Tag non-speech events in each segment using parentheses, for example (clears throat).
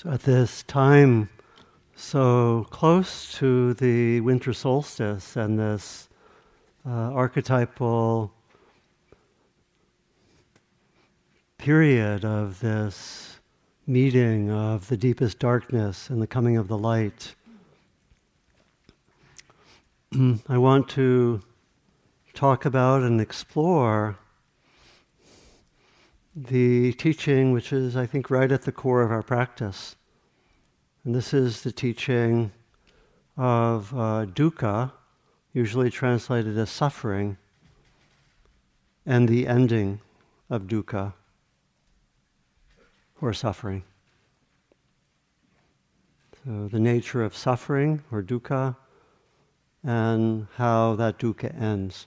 So at this time, so close to the winter solstice and this uh, archetypal period of this meeting of the deepest darkness and the coming of the light, (clears throat) I want to talk about and explore the teaching which is, I think, right at the core of our practice. And this is the teaching of uh, dukkha, usually translated as suffering, and the ending of dukkha, or suffering. So, the nature of suffering, or dukkha, and how that dukkha ends.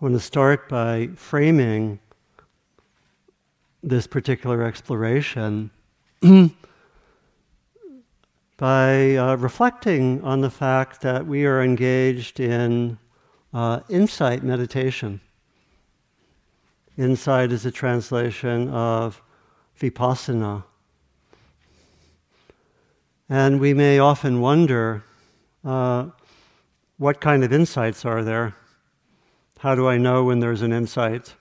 I want to start by framing this particular exploration (clears throat) by uh, reflecting on the fact that we are engaged in uh, insight meditation. Insight is a translation of vipassana. And we may often wonder uh, what kind of insights are there? How do I know when there's an insight?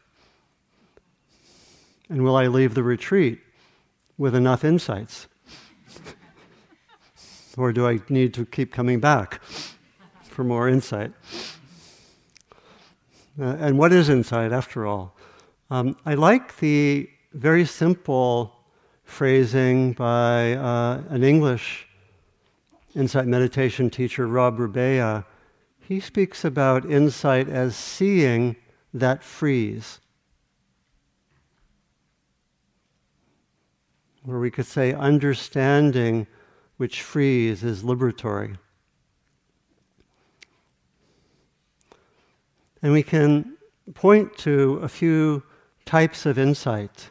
And will I leave the retreat with enough insights? (laughs) or do I need to keep coming back for more insight? Uh, and what is insight after all? Um, I like the very simple phrasing by uh, an English insight meditation teacher, Rob Burbea, he speaks about insight as seeing that frees. Or we could say understanding which frees is liberatory. And we can point to a few types of insight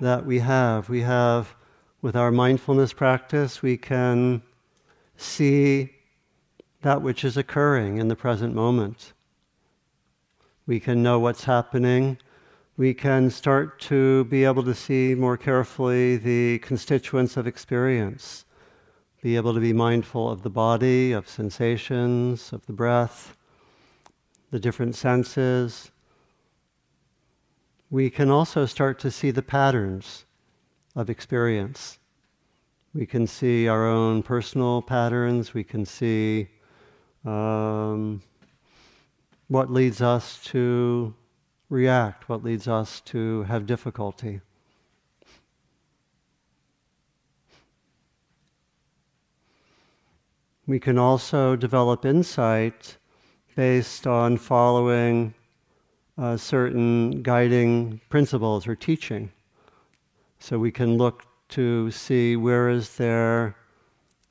that we have. We have, with our mindfulness practice, we can see that which is occurring in the present moment. We can know what's happening. We can start to be able to see more carefully the constituents of experience, be able to be mindful of the body, of sensations, of the breath, the different senses. We can also start to see the patterns of experience. We can see our own personal patterns. We can see um, what leads us to react, what leads us to have difficulty. We can also develop insight based on following uh, certain guiding principles or teaching. So we can look to see where is there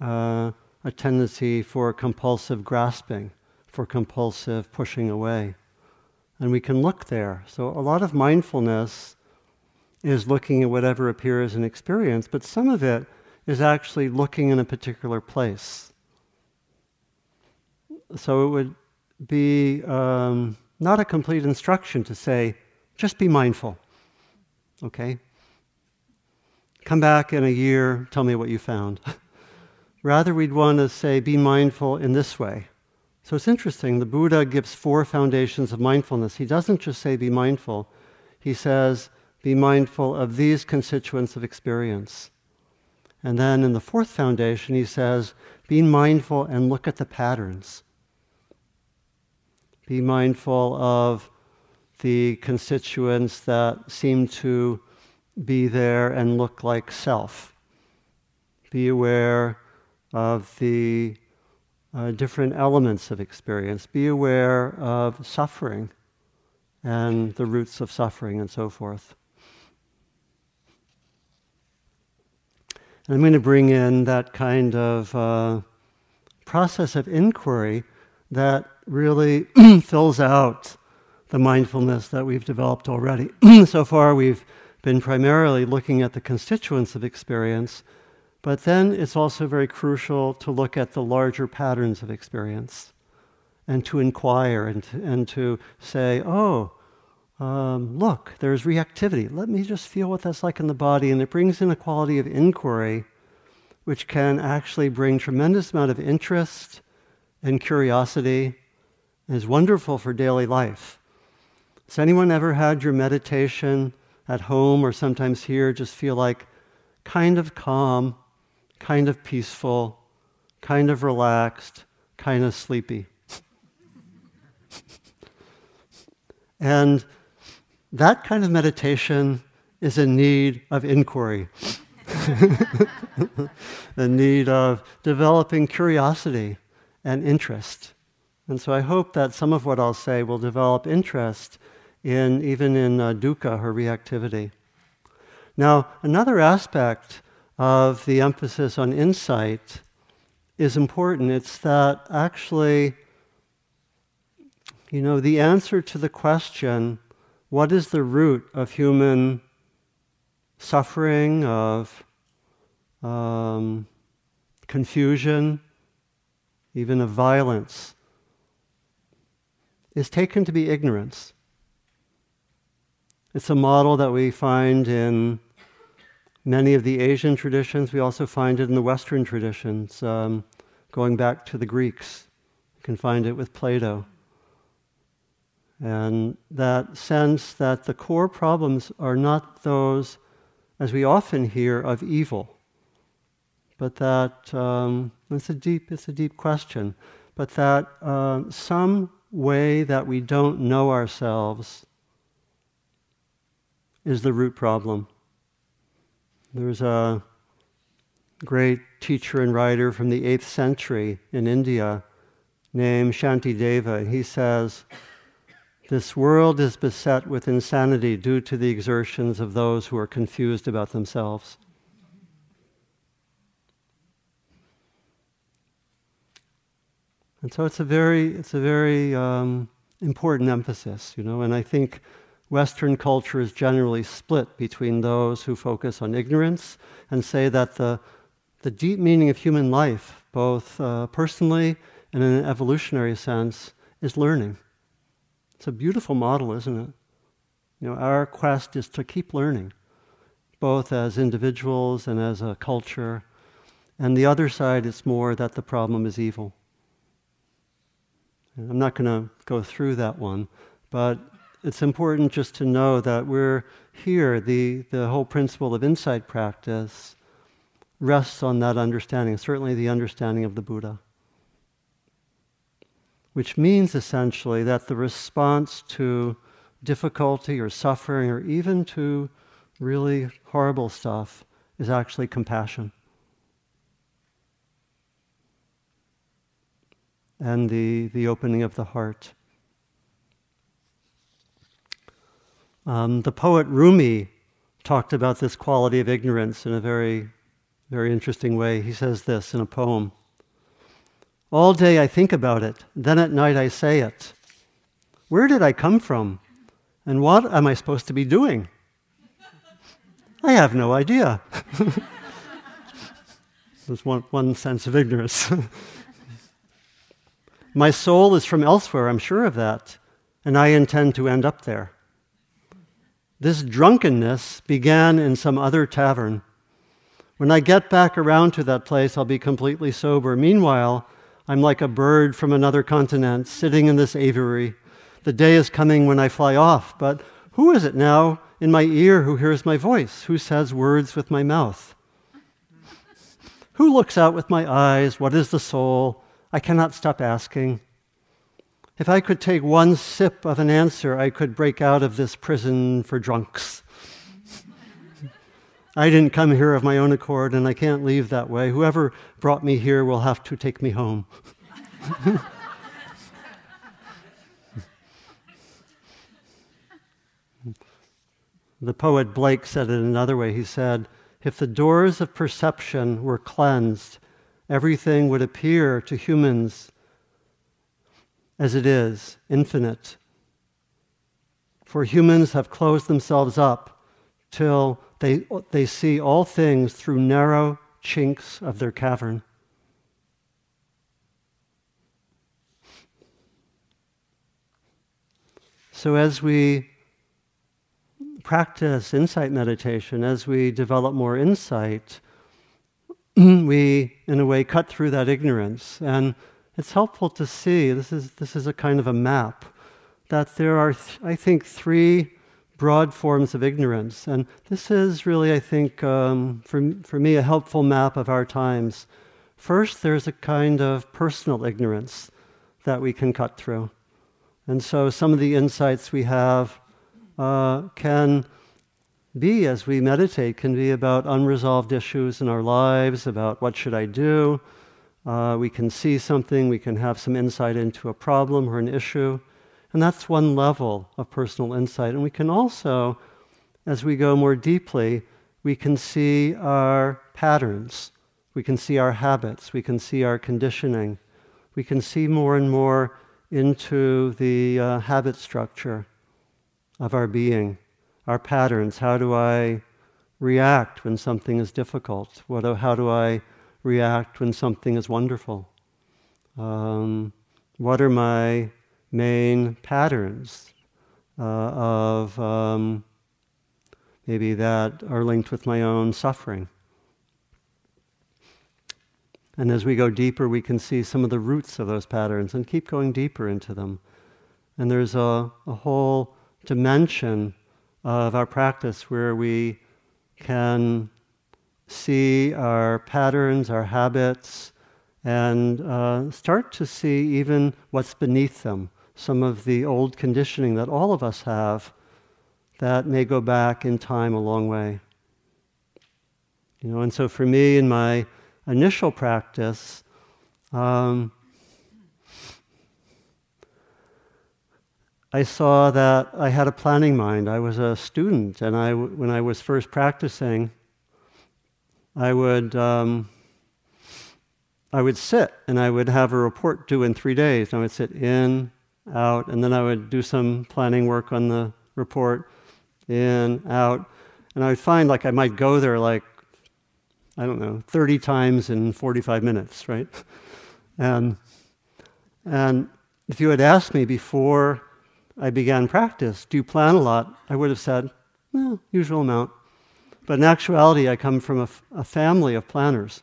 uh, a tendency for compulsive grasping, for compulsive pushing away. And we can look there. So, a lot of mindfulness is looking at whatever appears in experience, but some of it is actually looking in a particular place. So, it would be um, not a complete instruction to say, just be mindful. Okay? Come back in a year, tell me what you found. (laughs) Rather, we'd want to say, be mindful in this way. So it's interesting. The Buddha gives four foundations of mindfulness. He doesn't just say, be mindful, he says, be mindful of these constituents of experience. And then in the fourth foundation, he says, be mindful and look at the patterns. Be mindful of the constituents that seem to be there and look like self. Be aware of the uh, different elements of experience. Be aware of suffering and the roots of suffering and so forth. And I'm going to bring in that kind of uh, process of inquiry that really (clears throat) fills out the mindfulness that we've developed already. (clears throat) so far, we've been primarily looking at the constituents of experience but then it's also very crucial to look at the larger patterns of experience and to inquire and to, and to say, oh, um, look, there's reactivity. Let me just feel what that's like in the body. And it brings in a quality of inquiry, which can actually bring tremendous amount of interest and curiosity and is wonderful for daily life. Has anyone ever had your meditation at home or sometimes here just feel like kind of calm, kind of peaceful, kind of relaxed, kind of sleepy? and that kind of meditation is in need of inquiry, (laughs) a need of developing curiosity and interest. And so I hope that some of what I'll say will develop interest in even in uh, dukkha, her reactivity. Now, another aspect of the emphasis on insight is important. It's that actually, you know, the answer to the question, what is the root of human suffering, of um, confusion, even of violence, is taken to be ignorance. It's a model that we find in many of the Asian traditions. We also find it in the Western traditions, um, going back to the Greeks. You can find it with Plato. And that sense that the core problems are not those, as we often hear, of evil, but that um, it's a deep, it's a deep question, but that uh, some way that we don't know ourselves is the root problem. There's a great teacher and writer from the 8th century in India named Shantideva. He says, This world is beset with insanity due to the exertions of those who are confused about themselves. And so it's a very, it's a very um, important emphasis, you know, and I think Western culture is generally split between those who focus on ignorance and say that the, the deep meaning of human life, both uh, personally and in an evolutionary sense, is learning. It's a beautiful model, isn't it? You know, our quest is to keep learning, both as individuals and as a culture. And the other side is more that the problem is evil. I'm not going to go through that one, but it's important just to know that we're here, the, the whole principle of insight practice rests on that understanding, certainly the understanding of the Buddha. Which means essentially that the response to difficulty or suffering or even to really horrible stuff is actually compassion. And the, the opening of the heart. Um, the poet Rumi talked about this quality of ignorance in a very, very interesting way. He says this in a poem All day I think about it, then at night I say it. Where did I come from? And what am I supposed to be doing? I have no idea. (laughs) There's one, one sense of ignorance. (laughs) My soul is from elsewhere, I'm sure of that, and I intend to end up there. This drunkenness began in some other tavern. When I get back around to that place, I'll be completely sober. Meanwhile, I'm like a bird from another continent sitting in this aviary. The day is coming when I fly off, but who is it now in my ear who hears my voice? Who says words with my mouth? who looks out with my eyes? What is the soul? I cannot stop asking. If I could take one sip of an answer, I could break out of this prison for drunks. (laughs) I didn't come here of my own accord, and I can't leave that way. Whoever brought me here will have to take me home. (laughs) the poet Blake said it another way. He said, If the doors of perception were cleansed, everything would appear to humans as it is, infinite. For humans have closed themselves up till they, they see all things through narrow chinks of their cavern. So, as we practice insight meditation, as we develop more insight, (clears throat) we, in a way, cut through that ignorance. And it's helpful to see this is, this is a kind of a map that there are, th- I think, three broad forms of ignorance. And this is really, I think, um, for, for me, a helpful map of our times. First, there's a kind of personal ignorance that we can cut through. And so some of the insights we have uh, can be, as we meditate, can be about unresolved issues in our lives, about what should I do. Uh, we can see something, we can have some insight into a problem or an issue. And that's one level of personal insight. And we can also, as we go more deeply, we can see our patterns, we can see our habits, we can see our conditioning, we can see more and more into the uh, habit structure of our being, our patterns. How do I react when something is difficult? What, how do I react when something is wonderful? Um, what are my main patterns uh, of um, maybe that are linked with my own suffering. And as we go deeper, we can see some of the roots of those patterns and keep going deeper into them. And there's a, a whole dimension of our practice where we can see our patterns, our habits, and uh, start to see even what's beneath them some of the old conditioning that all of us have that may go back in time a long way. You know, and so for me, in my initial practice, um, I saw that I had a planning mind. I was a student, and I, when I was first practicing, I would um, I would sit and I would have a report due in three days. I would sit in, out, and then I would do some planning work on the report, in, out, and I would find like I might go there like, I don't know, 30 times in 45 minutes, right? (laughs) And, and if you had asked me before I began practice, do you plan a lot? I would have said, well, usual amount. But in actuality, I come from a, a family of planners.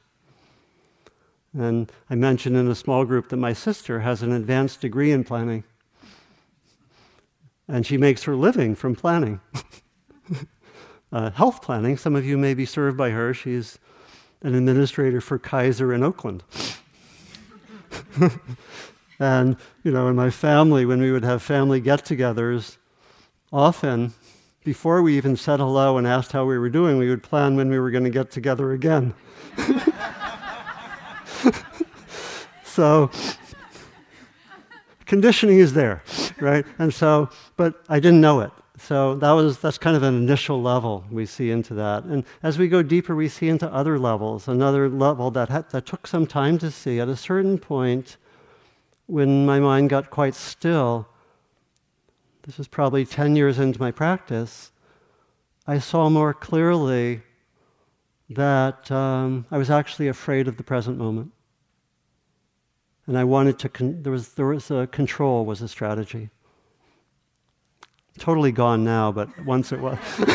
And I mentioned in a small group that my sister has an advanced degree in planning and she makes her living from planning. (laughs) uh, health planning, some of you may be served by her. She's an administrator for Kaiser in Oakland. (laughs) and, you know, in my family, when we would have family get togethers, often, before we even said hello and asked how we were doing, we would plan when we were going to get together again. (laughs) so, conditioning is there, right? And so, but I didn't know it. So that was that's kind of an initial level we see into that. And as we go deeper, we see into other levels. Another level that that took some time to see. At a certain point, when my mind got quite still, this is probably ten years into my practice, I saw more clearly that um, I was actually afraid of the present moment and I wanted to. Con- there was there was a control was a strategy. Totally gone now, but once it was. (laughs)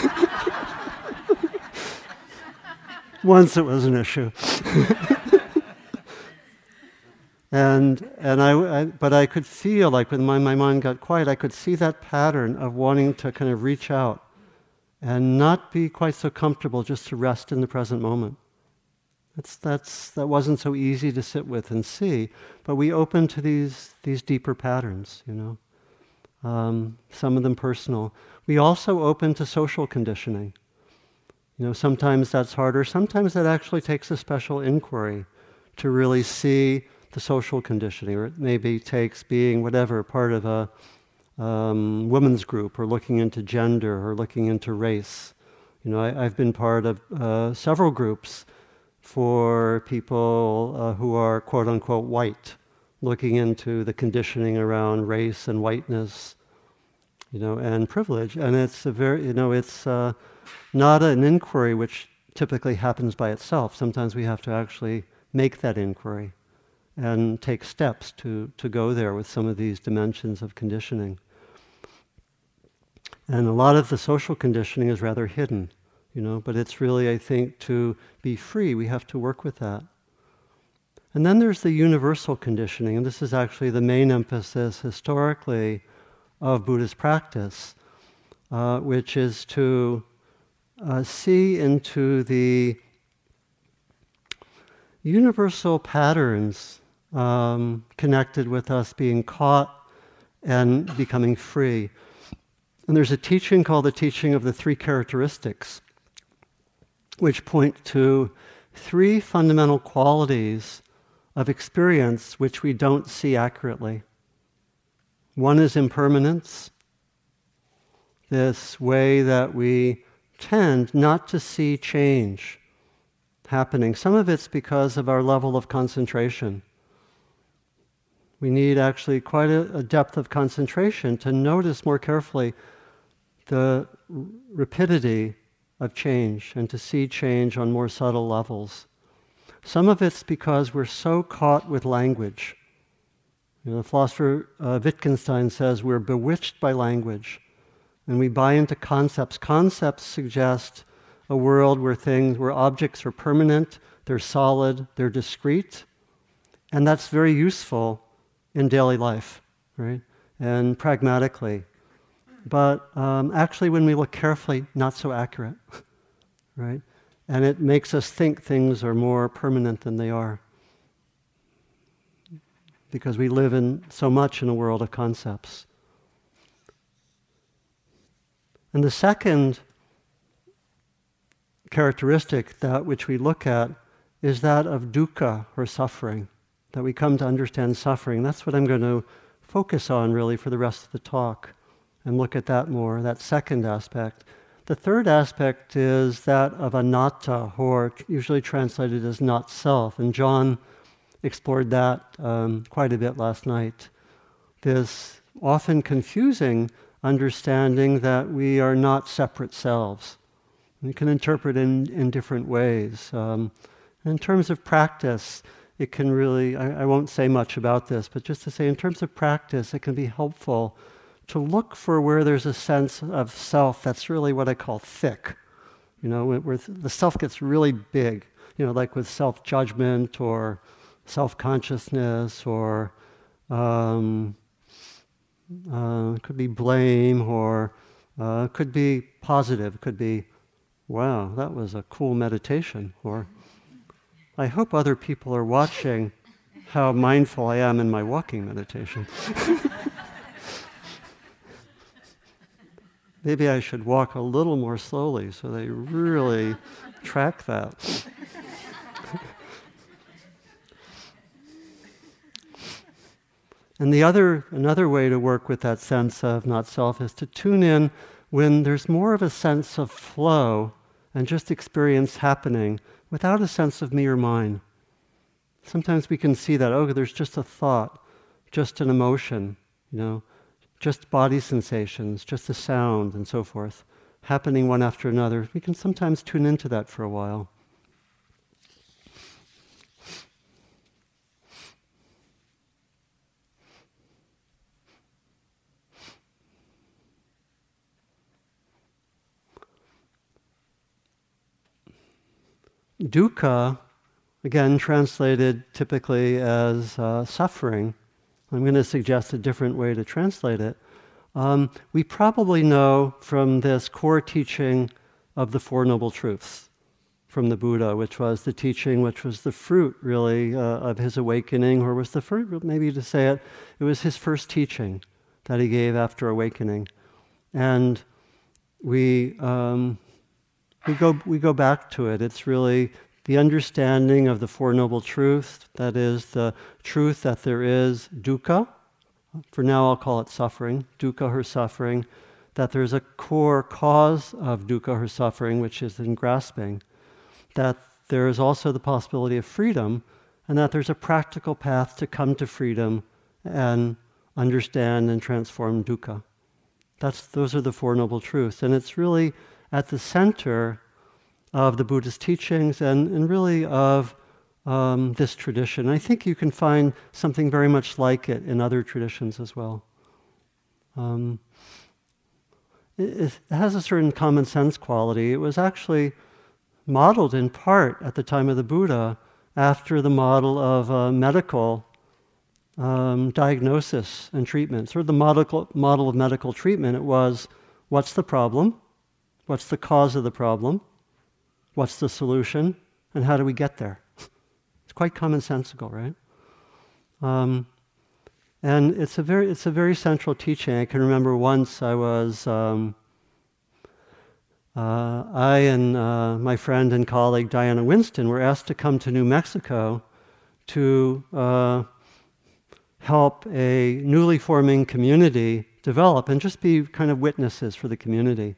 once it was an issue. (laughs) and and I, I, but I could feel like when my, my mind got quiet, I could see that pattern of wanting to kind of reach out and not be quite so comfortable just to rest in the present moment. That's, that's, that wasn't so easy to sit with and see, but we open to these, these deeper patterns, you know, um, some of them personal. We also open to social conditioning. You know, sometimes that's harder, sometimes that actually takes a special inquiry to really see the social conditioning, or it maybe takes being whatever, part of a um, women's group, or looking into gender, or looking into race. You know, I, have been part of uh, several groups for people uh, who are quote unquote white, looking into the conditioning around race and whiteness, you know, and privilege. And it's a very, you know, it's uh, not an inquiry which typically happens by itself. Sometimes we have to actually make that inquiry and take steps to, to go there with some of these dimensions of conditioning. And a lot of the social conditioning is rather hidden, you know, but it's really, I think, to be free, we have to work with that. And then there's the universal conditioning, and this is actually the main emphasis historically of Buddhist practice, uh, which is to uh, see into the universal patterns um, connected with us being caught and becoming free. And there's a teaching called the teaching of the three characteristics, which point to three fundamental qualities of experience which we don't see accurately. One is impermanence, this way that we tend not to see change happening. Some of it's because of our level of concentration. We need actually quite a, a depth of concentration to notice more carefully the rapidity of change and to see change on more subtle levels. Some of it's because we're so caught with language. You know, the philosopher uh, Wittgenstein says we're bewitched by language and we buy into concepts. Concepts suggest a world where things, where objects are permanent, they're solid, they're discrete, and that's very useful in daily life, right? And pragmatically. But um, actually, when we look carefully, not so accurate, (laughs) right? And it makes us think things are more permanent than they are. Because we live in so much in a world of concepts. And the second characteristic that which we look at is that of dukkha or suffering, that we come to understand suffering. That's what I'm going to focus on really for the rest of the talk and look at that more, that second aspect. The third aspect is that of anatta, or usually translated as not self. And John explored that um, quite a bit last night. This often confusing understanding that we are not separate selves. We can interpret in, in different ways. Um, in terms of practice, it can really, I, I, won't say much about this, but just to say, in terms of practice, it can be helpful to look for where there's a sense of self that's really what I call thick. You know, where the self gets really big, you know, like with self judgment or self consciousness or um, uh, it could be blame or uh, could be positive. It could be, wow, that was a cool meditation. Or I hope other people are watching how mindful I am in my walking meditation. (laughs) Maybe I should walk a little more slowly so they really track that. And the other, another way to work with that sense of not self is to tune in when there's more of a sense of flow and just experience happening without a sense of me or mine. Sometimes we can see that, oh, there's just a thought, just an emotion, you know, just body sensations, just a sound, and so forth, happening one after another. We can sometimes tune into that for a while. Dukkha, again translated typically as uh, suffering, I'm going to suggest a different way to translate it. Um, we probably know from this core teaching of the Four Noble Truths from the Buddha, which was the teaching which was the fruit, really, uh, of his awakening, or was the fruit, maybe to say it, it was his first teaching that he gave after awakening. And we, um, we go, we go back to it. It's really the understanding of the Four Noble Truths, that is, the truth that there is dukkha, for now I'll call it suffering, dukkha or suffering, that there's a core cause of dukkha or suffering, which is in grasping, that there is also the possibility of freedom, and that there's a practical path to come to freedom and understand and transform dukkha. That's, those are the Four Noble Truths. And it's really at the center of the Buddhist teachings and, and really of um, this tradition. I think you can find something very much like it in other traditions as well. Um, it has a certain common sense quality. It was actually modeled in part at the time of the Buddha after the model of medical um, diagnosis and treatment. Sort of the model, model of medical treatment, it was what's the problem? What's the cause of the problem? What's the solution? And how do we get there? (laughs) It's quite commonsensical, right? Um, and it's a very, it's a very central teaching. I can remember once I was, um, uh, I and uh, my friend and colleague Diana Winston were asked to come to New Mexico to uh, help a newly forming community develop and just be kind of witnesses for the community.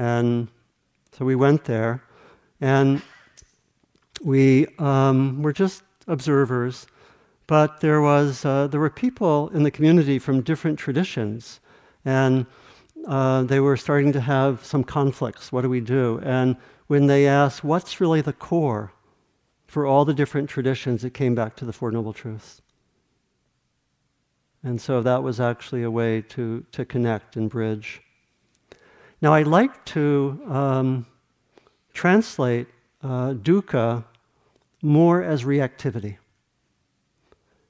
And so we went there, and we um, were just observers. But there was uh, there were people in the community from different traditions, and uh, they were starting to have some conflicts. What do we do? And when they asked, "What's really the core?" for all the different traditions, it came back to the Four Noble Truths. And so that was actually a way to, to connect and bridge. Now, I like to um, translate uh, dukkha more as reactivity.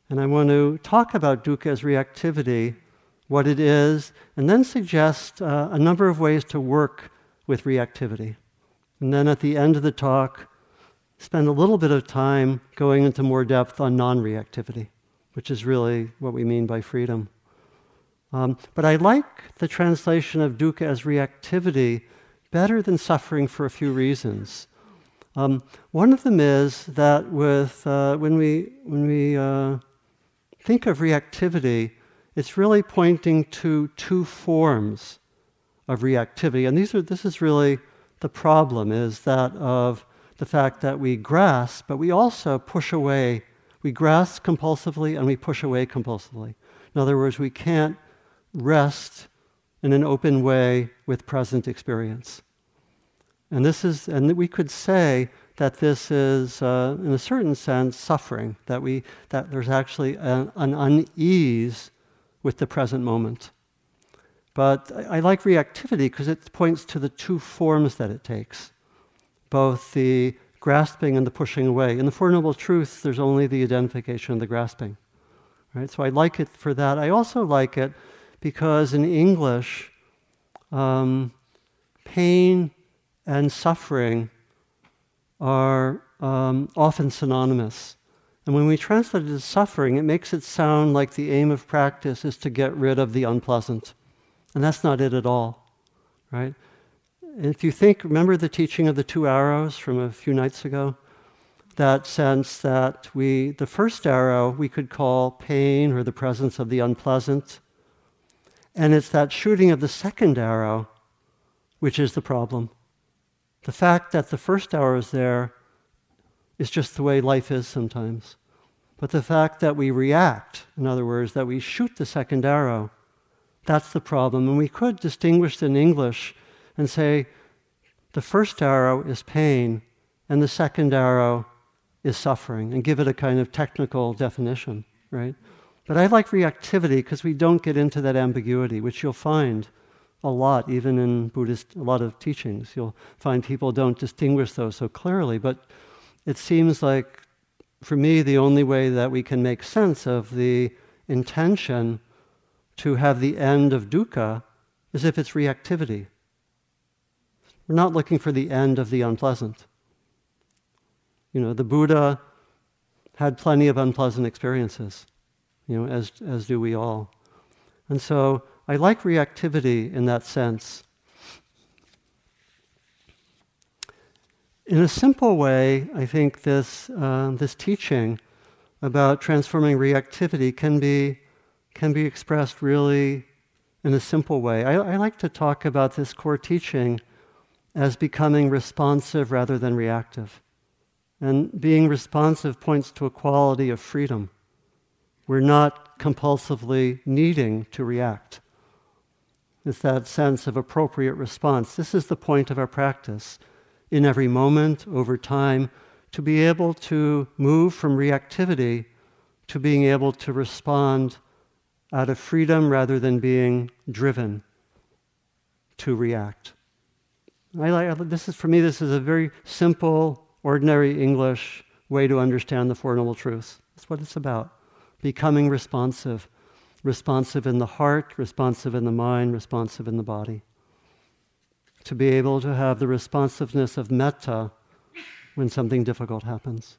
And I want to talk about dukkha as reactivity, what it is, and then suggest uh, a number of ways to work with reactivity. And then at the end of the talk, spend a little bit of time going into more depth on non reactivity, which is really what we mean by freedom. Um, but I like the translation of dukkha as reactivity better than suffering for a few reasons. Um, one of them is that with, uh, when we, when we uh, think of reactivity, it's really pointing to two forms of reactivity. And these are, this is really the problem, is that of the fact that we grasp, but we also push away. We grasp compulsively and we push away compulsively. In other words, we can't rest in an open way with present experience. And this is, and we could say that this is, uh, in a certain sense, suffering, that, we, that there's actually an, an unease with the present moment. But I, I like reactivity because it points to the two forms that it takes both the grasping and the pushing away. In the Four Noble Truths, there's only the identification and the grasping. Right? So I like it for that. I also like it because in English, um, pain and suffering are um, often synonymous. And when we translate it as suffering, it makes it sound like the aim of practice is to get rid of the unpleasant. And that's not it at all, right? If you think, remember the teaching of the two arrows from a few nights ago? That sense that we, the first arrow, we could call pain or the presence of the unpleasant. And it's that shooting of the second arrow which is the problem. The fact that the first arrow is there is just the way life is sometimes. But the fact that we react, in other words, that we shoot the second arrow, that's the problem. And we could distinguish in English and say the first arrow is pain and the second arrow is suffering and give it a kind of technical definition, right? But I like reactivity because we don't get into that ambiguity, which you'll find a lot, even in Buddhist, a lot of teachings. You'll find people don't distinguish those so clearly, but it seems like, for me, the only way that we can make sense of the intention to have the end of dukkha is if it's reactivity. We're not looking for the end of the unpleasant. You know, the Buddha had plenty of unpleasant experiences, you know, as, as do we all. And so I like reactivity in that sense. In a simple way, I think this, uh, this teaching about transforming reactivity can be, can be expressed really in a simple way. I, I like to talk about this core teaching as becoming responsive rather than reactive. And being responsive points to a quality of freedom. We're not compulsively needing to react. It's that sense of appropriate response. This is the point of our practice in every moment, over time, to be able to move from reactivity to being able to respond out of freedom rather than being driven. to react. I like, this is, for me, this is a very simple, ordinary English way to understand the Four Noble Truths. That's what it's about. Becoming responsive. Responsive in the heart, responsive in the mind, responsive in the body. To be able to have the responsiveness of metta when something difficult happens.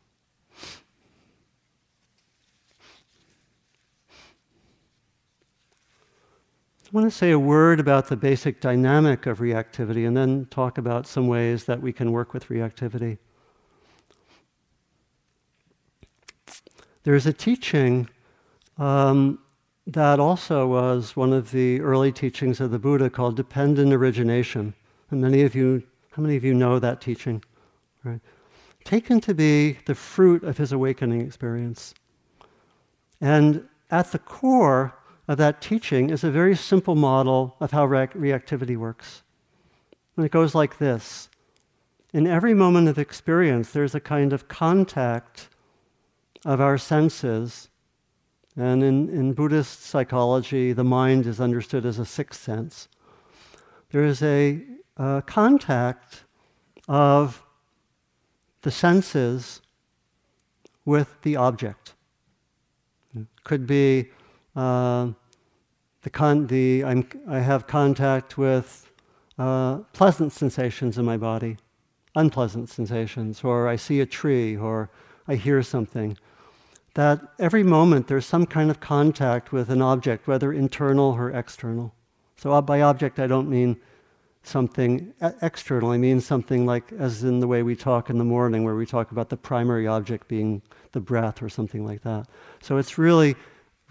I want to say a word about the basic dynamic of reactivity and then talk about some ways that we can work with reactivity. There's a teaching um, that also was one of the early teachings of the Buddha called dependent origination. And many of you, how many of you know that teaching? Right? Taken to be the fruit of his awakening experience. And at the core, of that teaching is a very simple model of how re- reactivity works. And it goes like this In every moment of experience, there's a kind of contact of our senses. And in, in Buddhist psychology, the mind is understood as a sixth sense. There is a, a contact of the senses with the object. It could be uh, the con- the, I'm, I have contact with uh, pleasant sensations in my body, unpleasant sensations, or I see a tree, or I hear something. That every moment there's some kind of contact with an object, whether internal or external. So by object, I don't mean something external. I mean something like, as in the way we talk in the morning, where we talk about the primary object being the breath or something like that. So it's really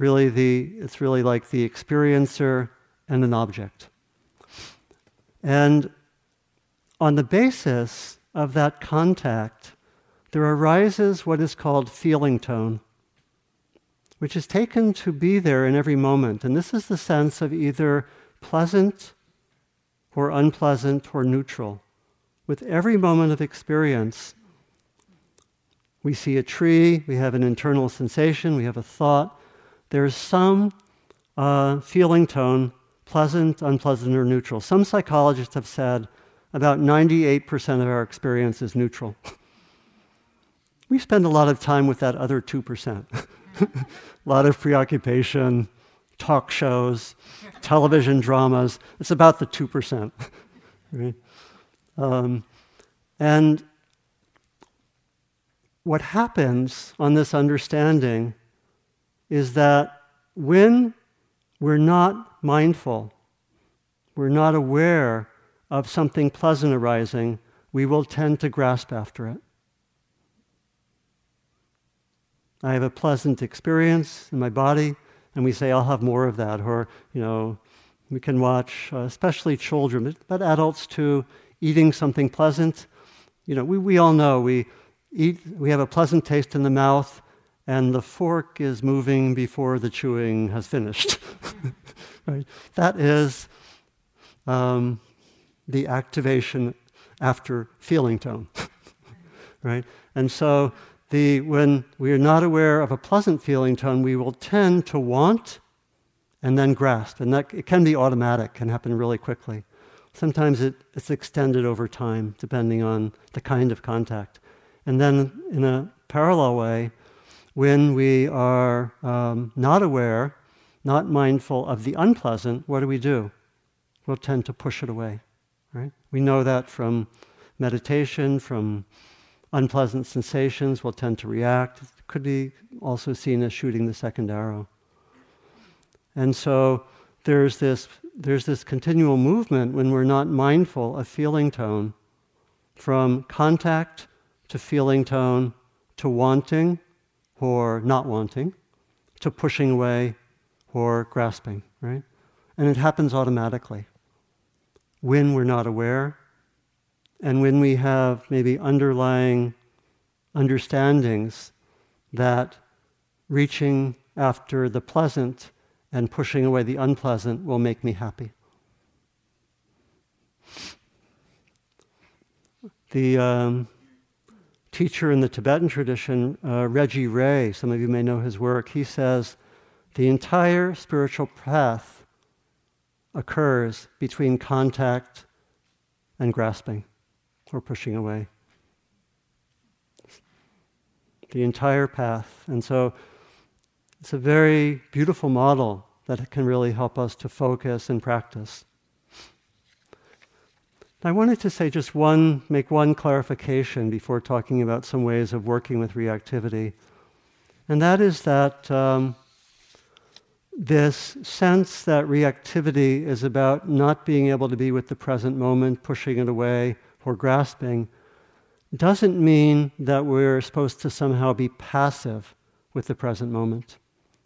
really the, it's really like the experiencer and an object. And on the basis of that contact, there arises what is called feeling tone, which is taken to be there in every moment. And this is the sense of either pleasant or unpleasant or neutral. With every moment of experience, we see a tree, we have an internal sensation, we have a thought, there's some uh, feeling tone, pleasant, unpleasant, or neutral. Some psychologists have said about 98% of our experience is neutral. (laughs) we spend a lot of time with that other 2%. (laughs) a (laughs) lot of preoccupation, talk shows, television dramas. It's about the 2%. (laughs) right? Um, and what happens on this understanding is that when we're not mindful, we're not aware of something pleasant arising, we will tend to grasp after it. I have a pleasant experience in my body, and we say, I'll have more of that. Or, you know, we can watch, uh, especially children, but adults too, eating something pleasant. You know, we, we all know we eat, we have a pleasant taste in the mouth, and the fork is moving before the chewing has finished. (laughs) right? That is um, the activation after feeling tone. (laughs) right? And so the, when we are not aware of a pleasant feeling tone, we will tend to want and then grasp. And that it can be automatic, can happen really quickly. Sometimes it, it's extended over time, depending on the kind of contact. And then in a parallel way, when we are um, not aware, not mindful of the unpleasant, what do we do? We'll tend to push it away. Right? We know that from meditation, from unpleasant sensations, we'll tend to react. It could be also seen as shooting the second arrow. And so there's this, there's this continual movement when we're not mindful of feeling tone, from contact to feeling tone to wanting or not wanting to pushing away or grasping, right? And it happens automatically when we're not aware and when we have maybe underlying understandings that reaching after the pleasant and pushing away the unpleasant will make me happy. The um, teacher in the Tibetan tradition, uh, Reggie Ray, some of you may know his work, he says the entire spiritual path occurs between contact and grasping or pushing away. The entire path. And so it's a very beautiful model that can really help us to focus and practice. I wanted to say just one, make one clarification before talking about some ways of working with reactivity. And that is that um, this sense that reactivity is about not being able to be with the present moment, pushing it away, or grasping, doesn't mean that we're supposed to somehow be passive with the present moment.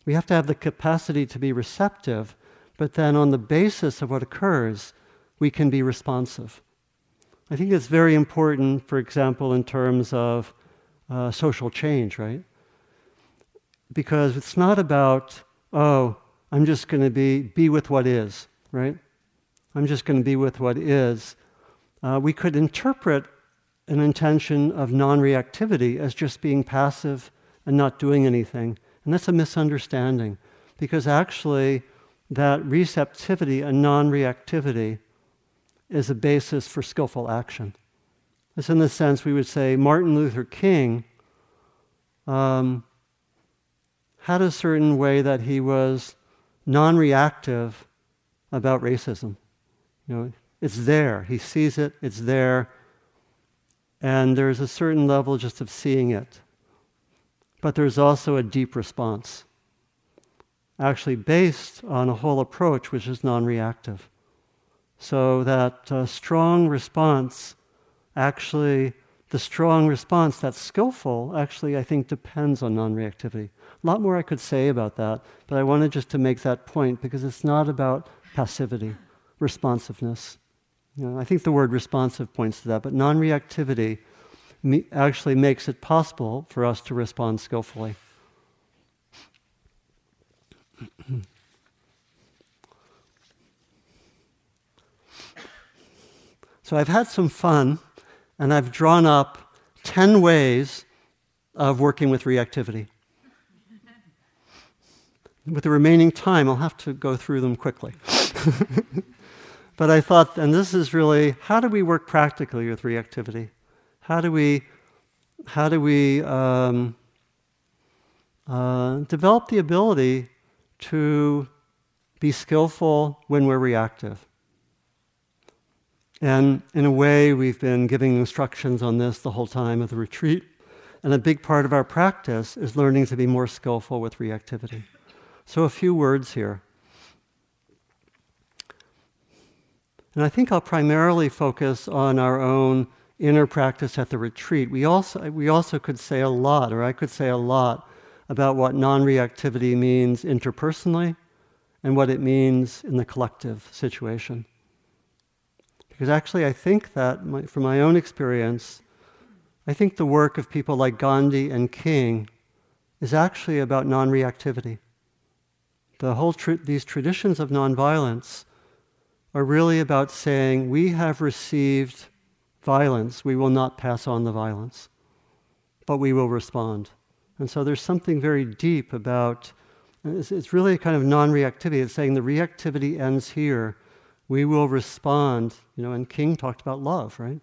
We have to have the capacity to be receptive, but then on the basis of what occurs, we can be responsive. I think it's very important, for example, in terms of uh, social change, right? Because it's not about, oh, I'm just going to be, be with what is, right? I'm just going to be with what is. Uh, we could interpret an intention of non reactivity as just being passive and not doing anything. And that's a misunderstanding because actually, that receptivity and non reactivity is a basis for skillful action. It's in the sense we would say Martin Luther King um, had a certain way that he was non reactive about racism. You know, it's there. He sees it, it's there, and there's a certain level just of seeing it. But there's also a deep response, actually based on a whole approach which is non reactive. So that uh, strong response, actually, the strong response that's skillful, actually, I think depends on non reactivity. A lot more I could say about that, but I wanted just to make that point because it's not about passivity, responsiveness. You know, I think the word responsive points to that, but non reactivity actually makes it possible for us to respond skillfully. So I've had some fun, and I've drawn up 10 ways of working with reactivity. with the remaining time, I'll have to go through them quickly. (laughs) but I thought, and this is really how do we work practically with reactivity? How do we, how do we um, uh, develop the ability to be skillful when we're reactive? And in a way, we've been giving instructions on this the whole time of the retreat. And a big part of our practice is learning to be more skillful with reactivity. So, a few words here. And I think I'll primarily focus on our own inner practice at the retreat. We also, we also could say a lot, or I could say a lot, about what non reactivity means interpersonally and what it means in the collective situation. Because actually, I think that, my, from my own experience, I think the work of people like Gandhi and King is actually about non reactivity. The whole these traditions of nonviolence are really about saying we have received violence, we will not pass on the violence, but we will respond. And so there's something very deep about it's, it's really a kind of non reactivity. It's saying the reactivity ends here we will respond. You know, and King talked about love, right?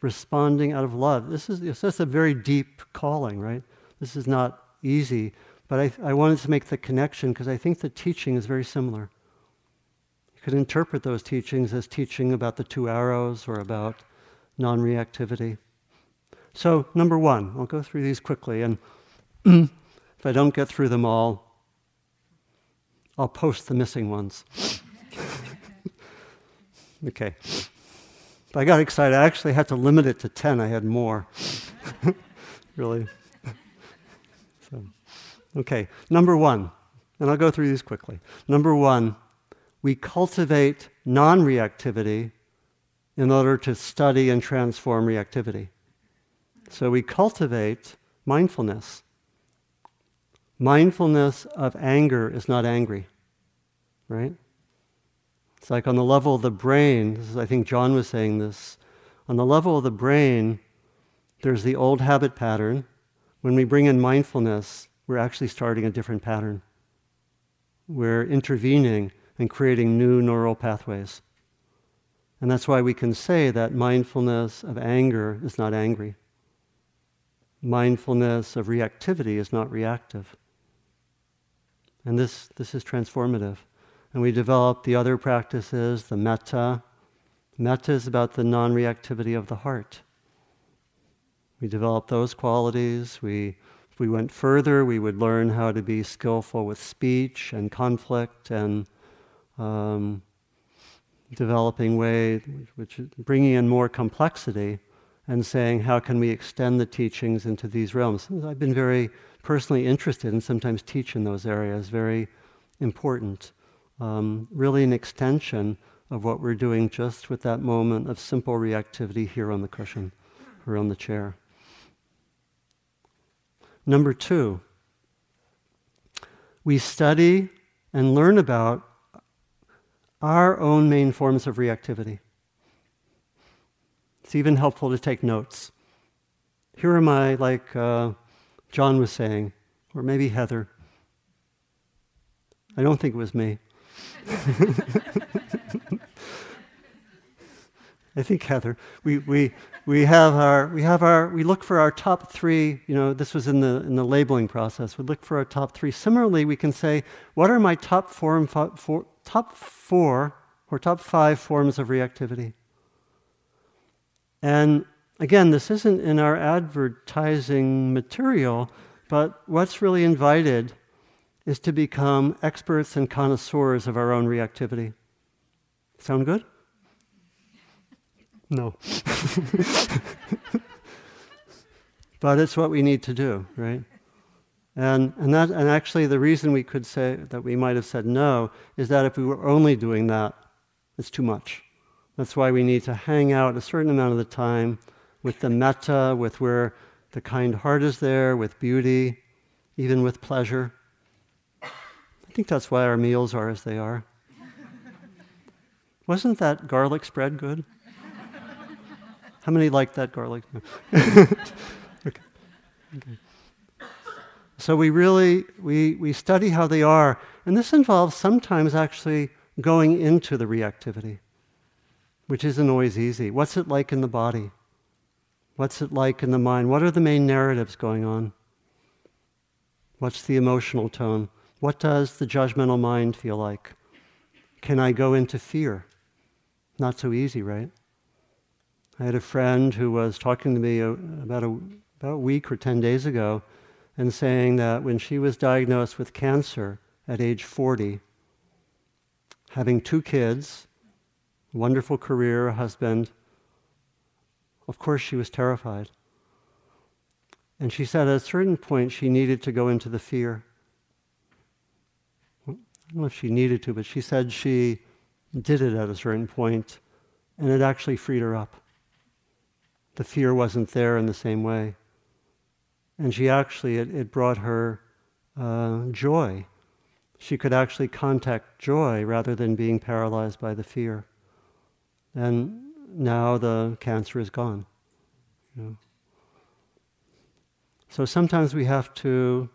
Responding out of love. This is this a very deep calling, right? This is not easy, but I, I wanted to make the connection because I think the teaching is very similar. Could interpret those teachings as teaching about the two arrows or about non reactivity. So, number one, I'll go through these quickly, and (clears throat) if I don't get through them all, I'll post the missing ones. (laughs) Okay. But I got excited. I actually had to limit it to 10. I had more. (laughs) really. so, okay. Number one, and I'll go through these quickly. Number one, we cultivate non reactivity in order to study and transform reactivity. So we cultivate mindfulness. Mindfulness of anger is not angry, right? It's like on the level of the brain, is, I think John was saying this, on the level of the brain, there's the old habit pattern. When we bring in mindfulness, we're actually starting a different pattern. We're intervening and creating new neural pathways. And that's why we can say that mindfulness of anger is not angry. Mindfulness of reactivity is not reactive. And this, this is transformative. And we develop the other practices, the metta. Metta is about the non reactivity of the heart. We develop those qualities. We, if we went further, we would learn how to be skillful with speech and conflict and um, developing way, which bringing in more complexity and saying, how can we extend the teachings into these realms? I've been very personally interested and sometimes teach in those areas, very important. Um, really, an extension of what we're doing just with that moment of simple reactivity here on the cushion or on the chair. Number two, we study and learn about our own main forms of reactivity. It's even helpful to take notes. Here am I, like uh, John was saying, or maybe Heather. I don't think it was me. (laughs) I think Heather. We, we, we have our we have our we look for our top three. You know, this was in the in the labeling process. We look for our top three. Similarly, we can say, what are my top four, four top four or top five forms of reactivity? And again, this isn't in our advertising material, but what's really invited is to become experts and connoisseurs of our own reactivity. Sound good? (laughs) No. (laughs) but it's what we need to do, right? And, and, that, and actually, the reason we could say that we might have said no is that if we were only doing that, it's too much. That's why we need to hang out a certain amount of the time with the metta, with where the kind heart is there, with beauty, even with pleasure. I think that's why our meals are as they are. Wasn't that garlic spread good? How many like that garlic? (laughs) okay. okay. So we really we, we study how they are, and this involves sometimes actually going into the reactivity which isn't always easy. What's it like in the body? What's it like in the mind? What are the main narratives going on? What's the emotional tone? What does the judgmental mind feel like? Can I go into fear? Not so easy, right? I had a friend who was talking to me about a, about a week or 10 days ago and saying that when she was diagnosed with cancer at age 40, having two kids, wonderful career, a husband. Of course, she was terrified. And she said at a certain point she needed to go into the fear. I don't know if she needed to, but she said she did it at a certain point, and it actually freed her up. The fear wasn't there in the same way. And she actually, it, it brought her uh, joy. She could actually contact joy rather than being paralyzed by the fear and now the cancer is gone. You know. So sometimes we have to,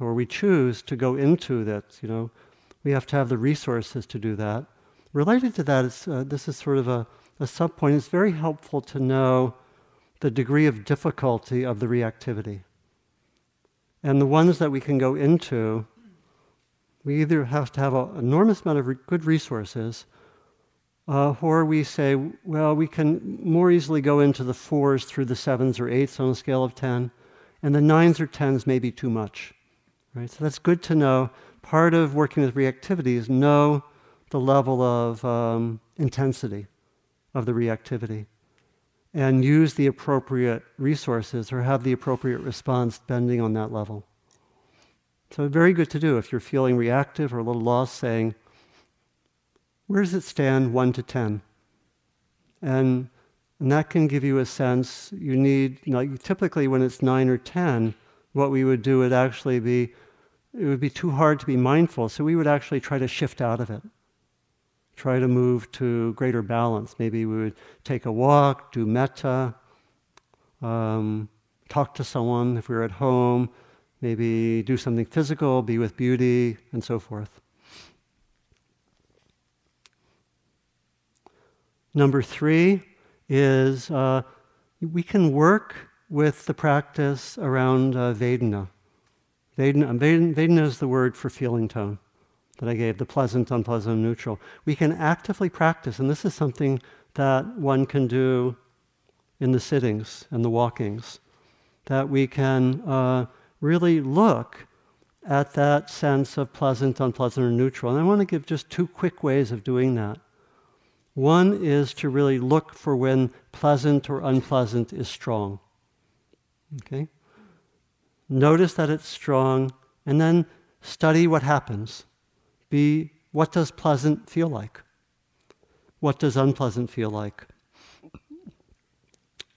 or we choose to go into that. You know, we have to have the resources to do that. Related to that, uh, this is sort of a, a sub point. It's very helpful to know the degree of difficulty of the reactivity. And the ones that we can go into, we either have to have an enormous amount of re- good resources, uh, or we say, well, we can more easily go into the fours through the sevens or eights on a scale of 10, and the nines or tens may be too much. Right? So that's good to know. Part of working with reactivity is know the level of um, intensity of the reactivity and use the appropriate resources or have the appropriate response depending on that level. So, very good to do if you're feeling reactive or a little lost, saying, where does it stand 1 to 10? And, and that can give you a sense. You need, like, typically when it's 9 or 10, what we would do would actually be, it would be too hard to be mindful. So we would actually try to shift out of it, try to move to greater balance. Maybe we would take a walk, do metta, um, talk to someone if we were at home, maybe do something physical, be with beauty, and so forth. Number three is uh, we can work with the practice around uh, Vedana. Vedana. Vedana is the word for feeling tone that I gave, the pleasant, unpleasant, neutral. We can actively practice, and this is something that one can do in the sittings and the walkings, that we can uh, really look at that sense of pleasant, unpleasant, or neutral. And I want to give just two quick ways of doing that. One is to really look for when pleasant or unpleasant is strong. Okay? Notice that it's strong, and then study what happens. Be what does pleasant feel like? What does unpleasant feel like?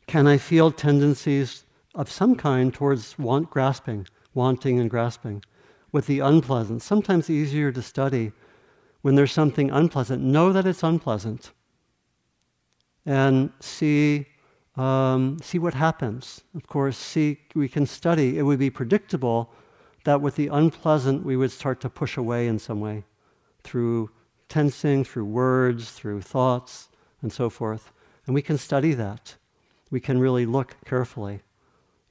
Can I feel tendencies of some kind towards want grasping, wanting and grasping? With the unpleasant, sometimes easier to study when there's something unpleasant. Know that it's unpleasant and see um, see what happens. Of course, see we can study. It would be predictable that with the unpleasant we would start to push away in some way through tensing, through words, through thoughts, and so forth. And we can study that. We can really look carefully,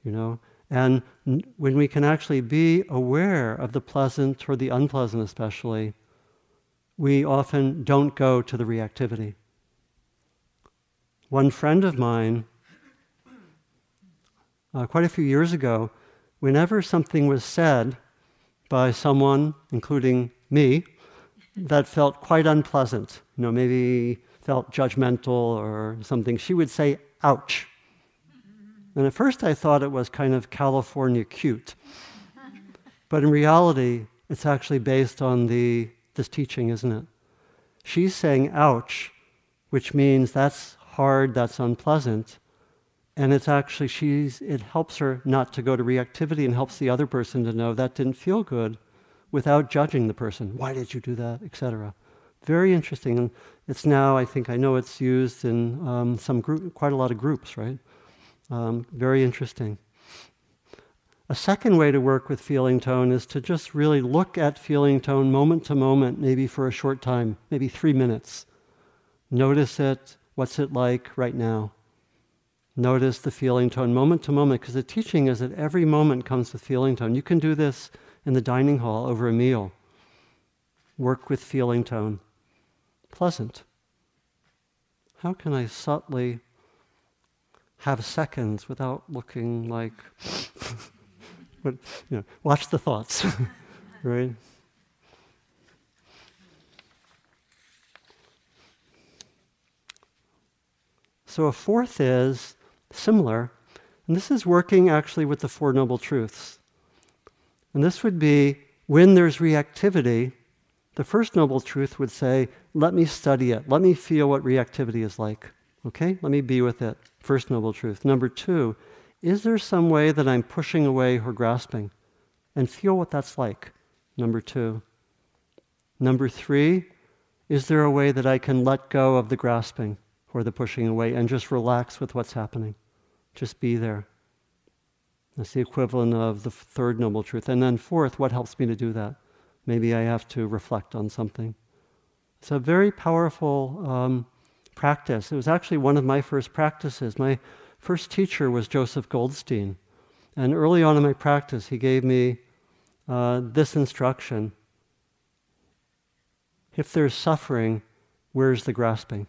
you know. And when we can actually be aware of the pleasant or the unpleasant, especially, we often don't go to the reactivity. One friend of mine, uh, quite a few years ago, whenever something was said by someone, including me, that felt quite unpleasant, you know, maybe felt judgmental or something, she would say, ouch. And at first I thought it was kind of California cute. But in reality, it's actually based on the, this teaching, isn't it? She's saying ouch, which means that's hard, that's unpleasant. And it's actually, she's, it helps her not to go to reactivity and helps the other person to know that didn't feel good without judging the person. Why did you do that, etc. Very interesting. And it's now, I think, I know it's used in um, some group, quite a lot of groups, right? Um, very interesting. A second way to work with feeling tone is to just really look at feeling tone moment to moment, maybe for a short time, maybe three minutes. Notice it. What's it like right now? Notice the feeling tone moment to moment, because the teaching is that every moment comes with feeling tone. You can do this in the dining hall over a meal. Work with feeling tone. Pleasant. How can I subtly have seconds without looking like, (laughs) but, you know, watch the thoughts, (laughs) right? So a fourth is similar, and this is working actually with the Four Noble Truths. And this would be when there's reactivity, the first noble truth would say, let me study it. Let me feel what reactivity is like. Okay? Let me be with it. First noble truth. Number two, is there some way that I'm pushing away or grasping? And feel what that's like. Number two. Number three, is there a way that I can let go of the grasping or the pushing away and just relax with what's happening? Just be there. That's the equivalent of the third noble truth. And then, fourth, what helps me to do that? Maybe I have to reflect on something. It's a very powerful um, practice. It was actually one of my first practices. My first teacher was Joseph Goldstein. And early on in my practice, he gave me uh, this instruction If there's suffering, where's the grasping?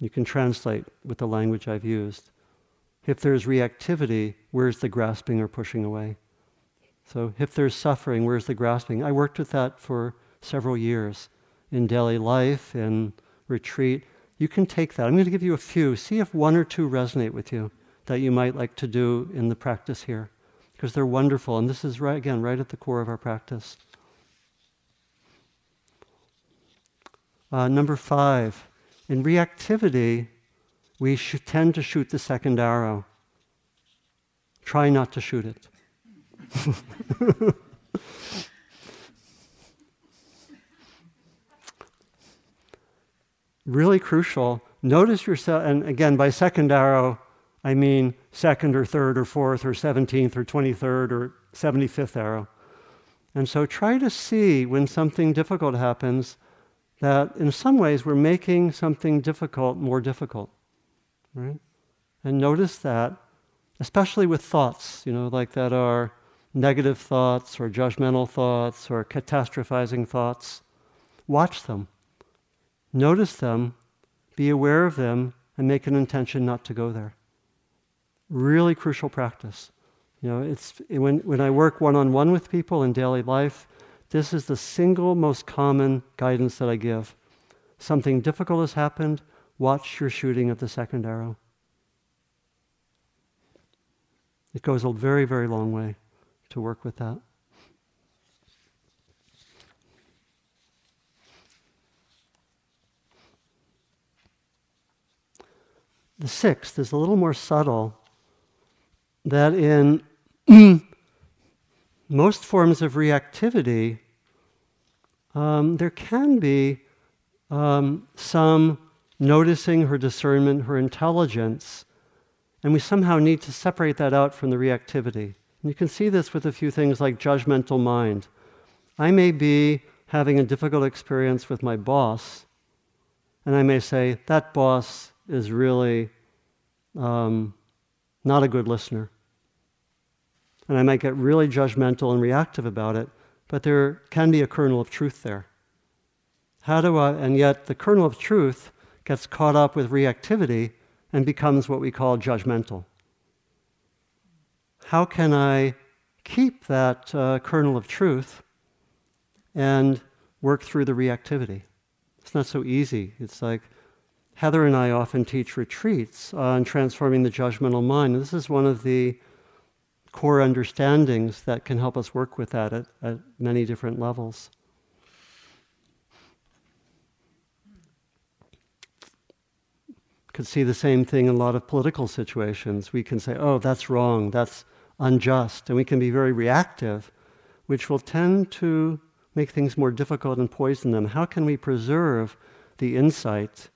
You can translate with the language I've used. If there's reactivity, where's the grasping or pushing away? So if there's suffering, where's the grasping? I worked with that for several years in daily life, in retreat. You can take that. I'm going to give you a few. See if one or two resonate with you that you might like to do in the practice here, because they're wonderful. And this is, right, again, right at the core of our practice. Uh, number five, in reactivity, we tend to shoot the second arrow. Try not to shoot it. (laughs) really crucial. Notice yourself, and again, by second arrow, I mean second or third or fourth or 17th or 23rd or 75th arrow. And so try to see when something difficult happens that in some ways we're making something difficult more difficult, right? And notice that, especially with thoughts, you know, like that are negative thoughts or judgmental thoughts or catastrophizing thoughts. Watch them. Notice them, be aware of them, and make an intention not to go there. Really crucial practice. You know, it's when, when I work one on one with people in daily life, this is the single most common guidance that I give. Something difficult has happened, watch your shooting of the second arrow. It goes a very, very long way to work with that. The sixth is a little more subtle, that in (clears throat) most forms of reactivity, um, there can be um, some noticing her discernment, her intelligence, and we somehow need to separate that out from the reactivity. And you can see this with a few things like judgmental mind. I may be having a difficult experience with my boss, and I may say, that boss is really um, not a good listener. And I might get really judgmental and reactive about it, but there can be a kernel of truth there. How do I, and yet the kernel of truth gets caught up with reactivity and becomes what we call judgmental. How can I keep that uh, kernel of truth and work through the reactivity? It's not so easy. It's like Heather and I often teach retreats on transforming the judgmental mind. This is one of the core understandings that can help us work with that at, at many different levels. Could see the same thing in a lot of political situations. We can say, oh, that's wrong, that's unjust, and we can be very reactive, which will tend to make things more difficult and poison them. How can we preserve the insight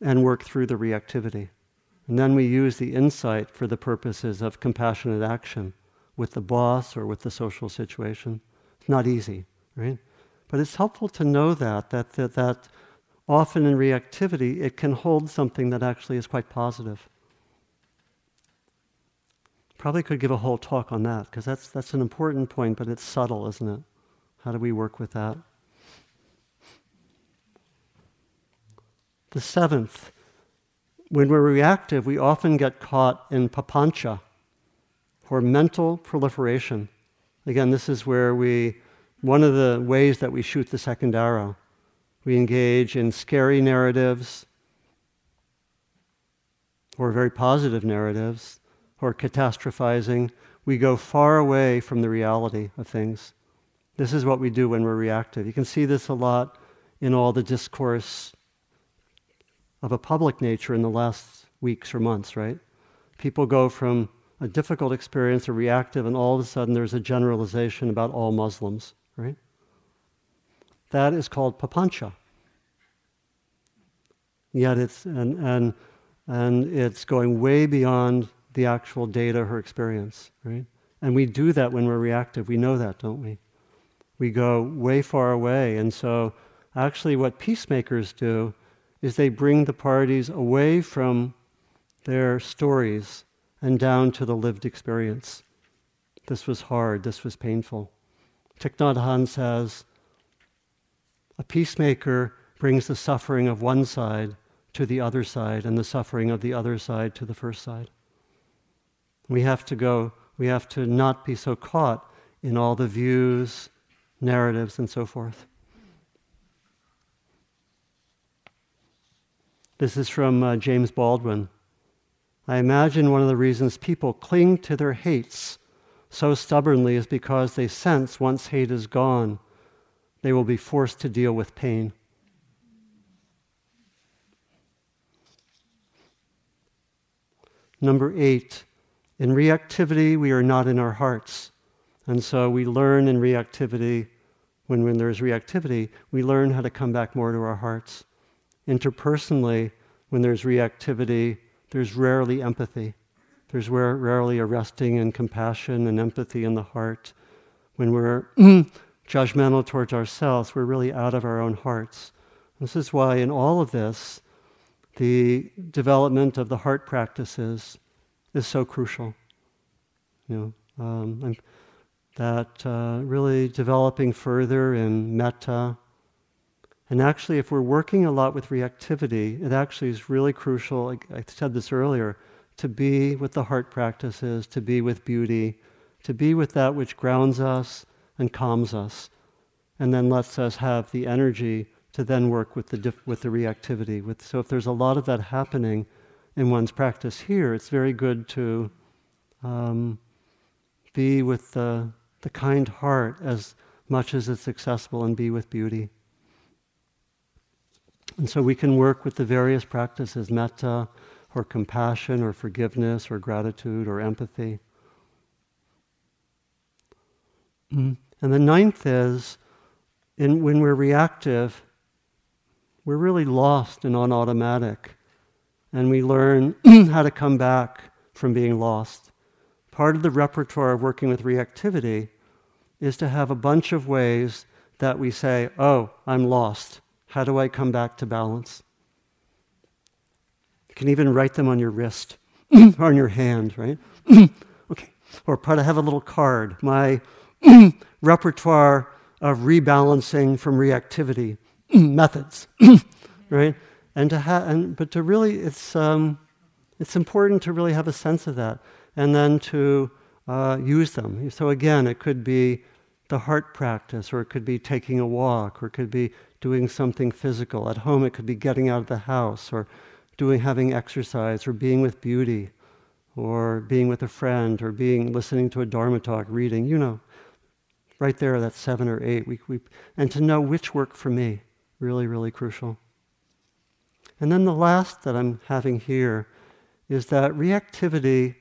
and work through the reactivity. And then we use the insight for the purposes of compassionate action with the boss or with the social situation. It's not easy, right? But it's helpful to know that, that, that, that often in reactivity, it can hold something that actually is quite positive. Probably could give a whole talk on that, because that's, that's an important point, but it's subtle, isn't it? How do we work with that? The seventh, when we're reactive, we often get caught in papancha, or mental proliferation. Again, this is where we, one of the ways that we shoot the second arrow. We engage in scary narratives, or very positive narratives, or catastrophizing. We go far away from the reality of things. This is what we do when we're reactive. You can see this a lot in all the discourse of a public nature in the last weeks or months, right? People go from a difficult experience, a reactive, and all of a sudden there's a generalization about all Muslims, right? That is called papancha. Yet it's, and, and, and it's going way beyond the actual data or experience, right? And we do that when we're reactive. We know that, don't we? We go way far away. And so, actually, what peacemakers do is they bring the parties away from their stories and down to the lived experience. This was hard, this was painful. Thich Nhat Hanh says, a peacemaker brings the suffering of one side to the other side and the suffering of the other side to the first side. We have to go, we have to not be so caught in all the views, narratives, and so forth. This is from uh, James Baldwin. I imagine one of the reasons people cling to their hates so stubbornly is because they sense once hate is gone, they will be forced to deal with pain. Number eight, in reactivity, we are not in our hearts. And so we learn in reactivity, when, when there's reactivity, we learn how to come back more to our hearts interpersonally, when there's reactivity, there's rarely empathy. There's rare, rarely a resting and compassion and empathy in the heart. When we're (clears throat) judgmental towards ourselves, we're really out of our own hearts. This is why, in all of this, the development of the heart practices is so crucial. You know, um, that uh, really developing further in metta. And actually, if we're working a lot with reactivity, it actually is really crucial, like I said this earlier, to be with the heart practices, to be with beauty, to be with that which grounds us and calms us, and then lets us have the energy to then work with the, with the reactivity. With, so if there's a lot of that happening in one's practice here, it's very good to um, be with the, the kind heart as much as it's accessible and be with beauty. And so we can work with the various practices, metta, or compassion, or forgiveness, or gratitude, or empathy. Mm. And the ninth is in, when we're reactive, we're really lost and on automatic. And we learn (clears throat) how to come back from being lost. Part of the repertoire of working with reactivity is to have a bunch of ways that we say, Oh, I'm lost. How do I come back to balance? You can even write them on your wrist or on your hand, right? (clears throat) okay. Or part of have a little card. My (clears throat) repertoire of rebalancing from reactivity (clears throat) methods, right? And to have, and, but to really, it's um, it's important to really have a sense of that, and then to uh, use them. So again, it could be the heart practice, or it could be taking a walk, or it could be doing something physical. At home, it could be getting out of the house, or doing having exercise, or being with beauty, or being with a friend, or being listening to a dharma talk, reading. You know, right there, that's seven or eight. We, we, and to know which work for me, really, really crucial. And then the last that I'm having here is that reactivity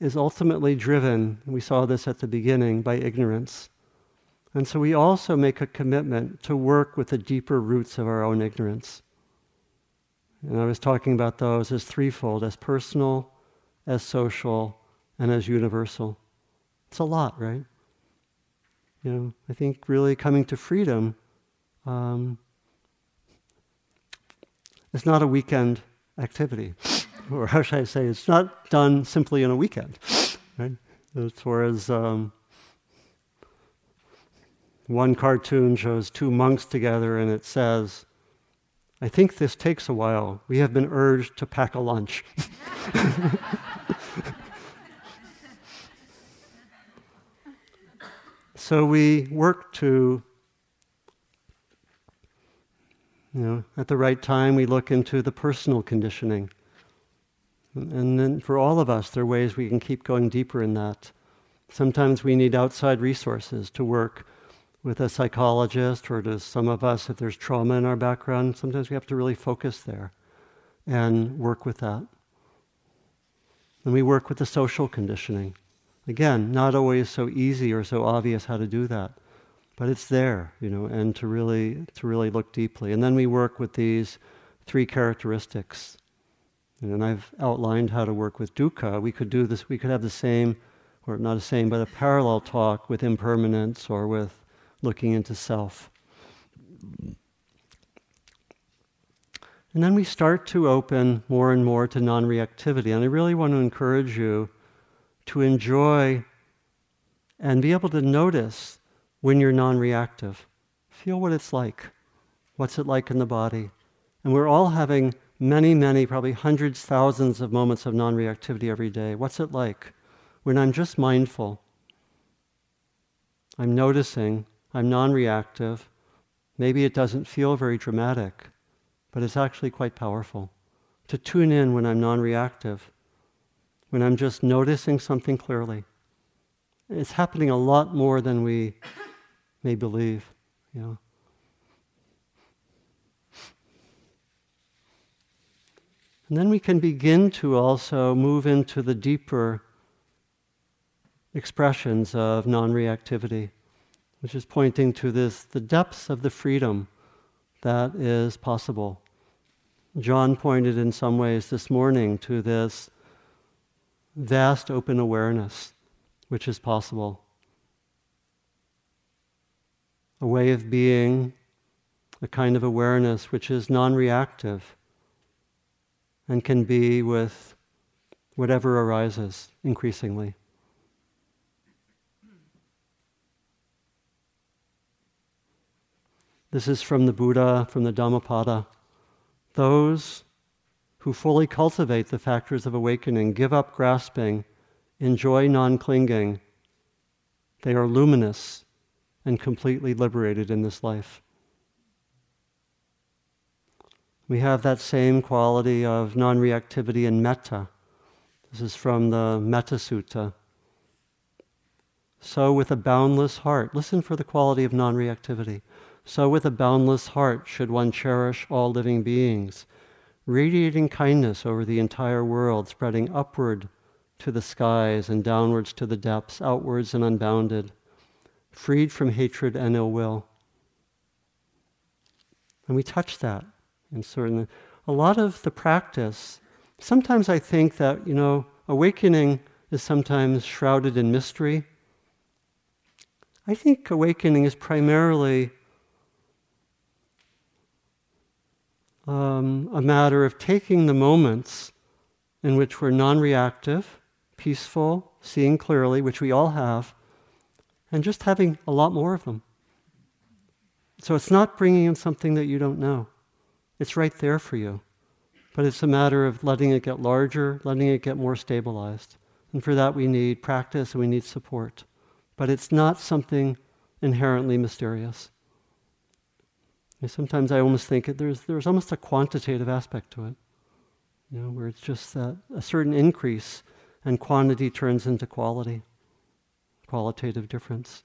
is ultimately driven, we saw this at the beginning, by ignorance. And so we also make a commitment to work with the deeper roots of our own ignorance. And I was talking about those as threefold as personal, as social, and as universal. It's a lot, right? You know, I think really coming to freedom um, is not a weekend activity. (laughs) or how should I say, it's not done simply in a weekend. Right? As far as um, one cartoon shows two monks together and it says, I think this takes a while. We have been urged to pack a lunch. (laughs) So we work to, you know, at the right time, we look into the personal conditioning. And then for all of us, there are ways we can keep going deeper in that. Sometimes we need outside resources to work with a psychologist, or to some of us, if there's trauma in our background, sometimes we have to really focus there and work with that. And we work with the social conditioning. Again, not always so easy or so obvious how to do that, but it's there, you know, and to really to really look deeply. And then we work with these three characteristics. And I've outlined how to work with dukkha. We could do this. We could have the same, or not the same, but a parallel talk with impermanence or with looking into self. And then we start to open more and more to non reactivity. And I really want to encourage you to enjoy and be able to notice when you're non reactive. Feel what it's like. What's it like in the body? And we're all having many, many, probably hundreds, thousands of moments of non reactivity every day. What's it like when I'm just mindful? I'm noticing, I'm non reactive. Maybe it doesn't feel very dramatic, but it's actually quite powerful. To tune in when I'm non reactive when I'm just noticing something clearly. It's happening a lot more than we may believe, you know. And then we can begin to also move into the deeper expressions of non reactivity, which is pointing to this the depths of the freedom that is possible. John pointed in some ways this morning to this vast open awareness which is possible. A way of being a kind of awareness which is non reactive and can be with whatever arises increasingly. This is from the Buddha, from the Dhammapada. Those who fully cultivate the factors of awakening, give up grasping, enjoy non clinging, they are luminous and completely liberated in this life. We have that same quality of non reactivity in metta. This is from the Metta Sutta. So, with a boundless heart, listen for the quality of non reactivity. So, with a boundless heart, should one cherish all living beings, radiating kindness over the entire world, spreading upward to the skies and downwards to the depths, outwards and unbounded, freed from hatred and ill will. And we touch that in certain. A lot of the practice, sometimes I think that, you know, awakening is sometimes shrouded in mystery. I think awakening is primarily um, a matter of taking the moments in which we're non reactive, peaceful, seeing clearly, which we all have, and just having a lot more of them. So it's not bringing in something that you don't know, it's right there for you. But it's a matter of letting it get larger, letting it get more stabilized. And for that, we need practice and we need support. But it's not something inherently mysterious. And sometimes I almost think there's, there's almost a quantitative aspect to it, you know, where it's just that a certain increase and quantity turns into quality, qualitative difference.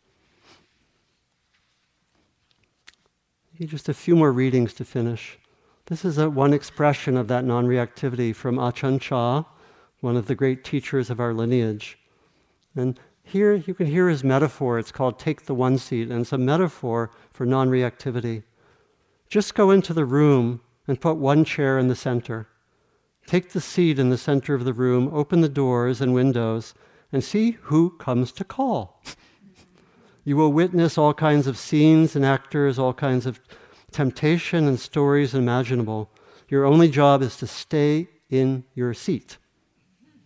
Just a few more readings to finish. This is a, one expression of that non reactivity from Ajahn Chah, one of the great teachers of our lineage. And here you can hear his metaphor. It's called Take the One Seat, and it's a metaphor for non reactivity. Just go into the room and put one chair in the center. Take the seat in the center of the room, open the doors and windows, and see who comes to call. you will witness all kinds of scenes and actors, all kinds of temptation and stories imaginable. Your only job is to stay in your seat.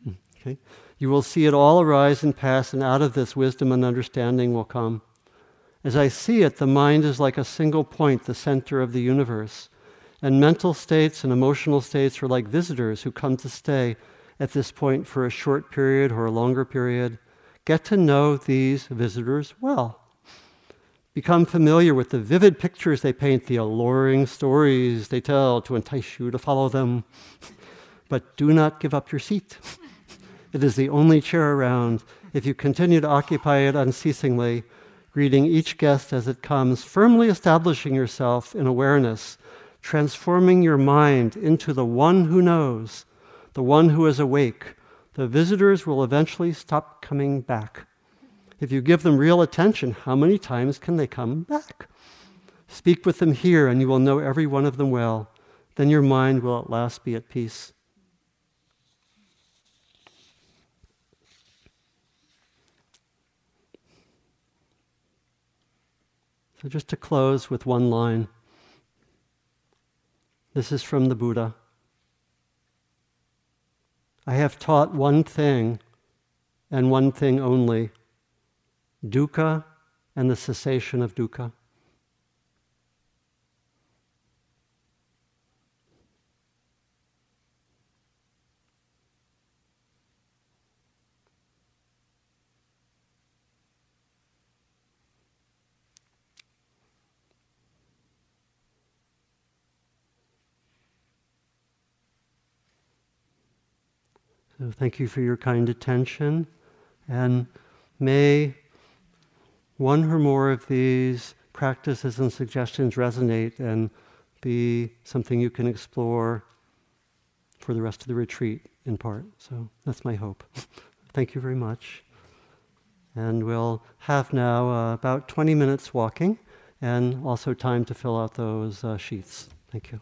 Hmm, okay? You will see it all arise and pass, and out of this, wisdom and understanding will come. As I see it, the mind is like a single point, the center of the universe. And mental states and emotional states are like visitors who come to stay at this point for a short period or a longer period. Get to know these visitors well. Become familiar with the vivid pictures they paint, the alluring stories they tell to entice you to follow them. (laughs) but do not give up your seat. (laughs) it is the only chair around. If you continue to occupy it unceasingly, greeting each guest as it comes, firmly establishing yourself in awareness, transforming your mind into the one who knows, the one who is awake. The visitors will eventually stop coming back. If you give them real attention, how many times can they come back? Speak with them here, and you will know every one of them well. Then your mind will at last be at peace. So, just to close with one line this is from the Buddha. I have taught one thing and one thing only dukkha and the cessation of dukkha. So thank you for your kind attention. And may one or more of these practices and suggestions resonate and be something you can explore for the rest of the retreat in part. So that's my hope. (laughs) Thank you very much. And we'll have now uh, about 20 minutes walking and also time to fill out those uh, sheets. Thank you.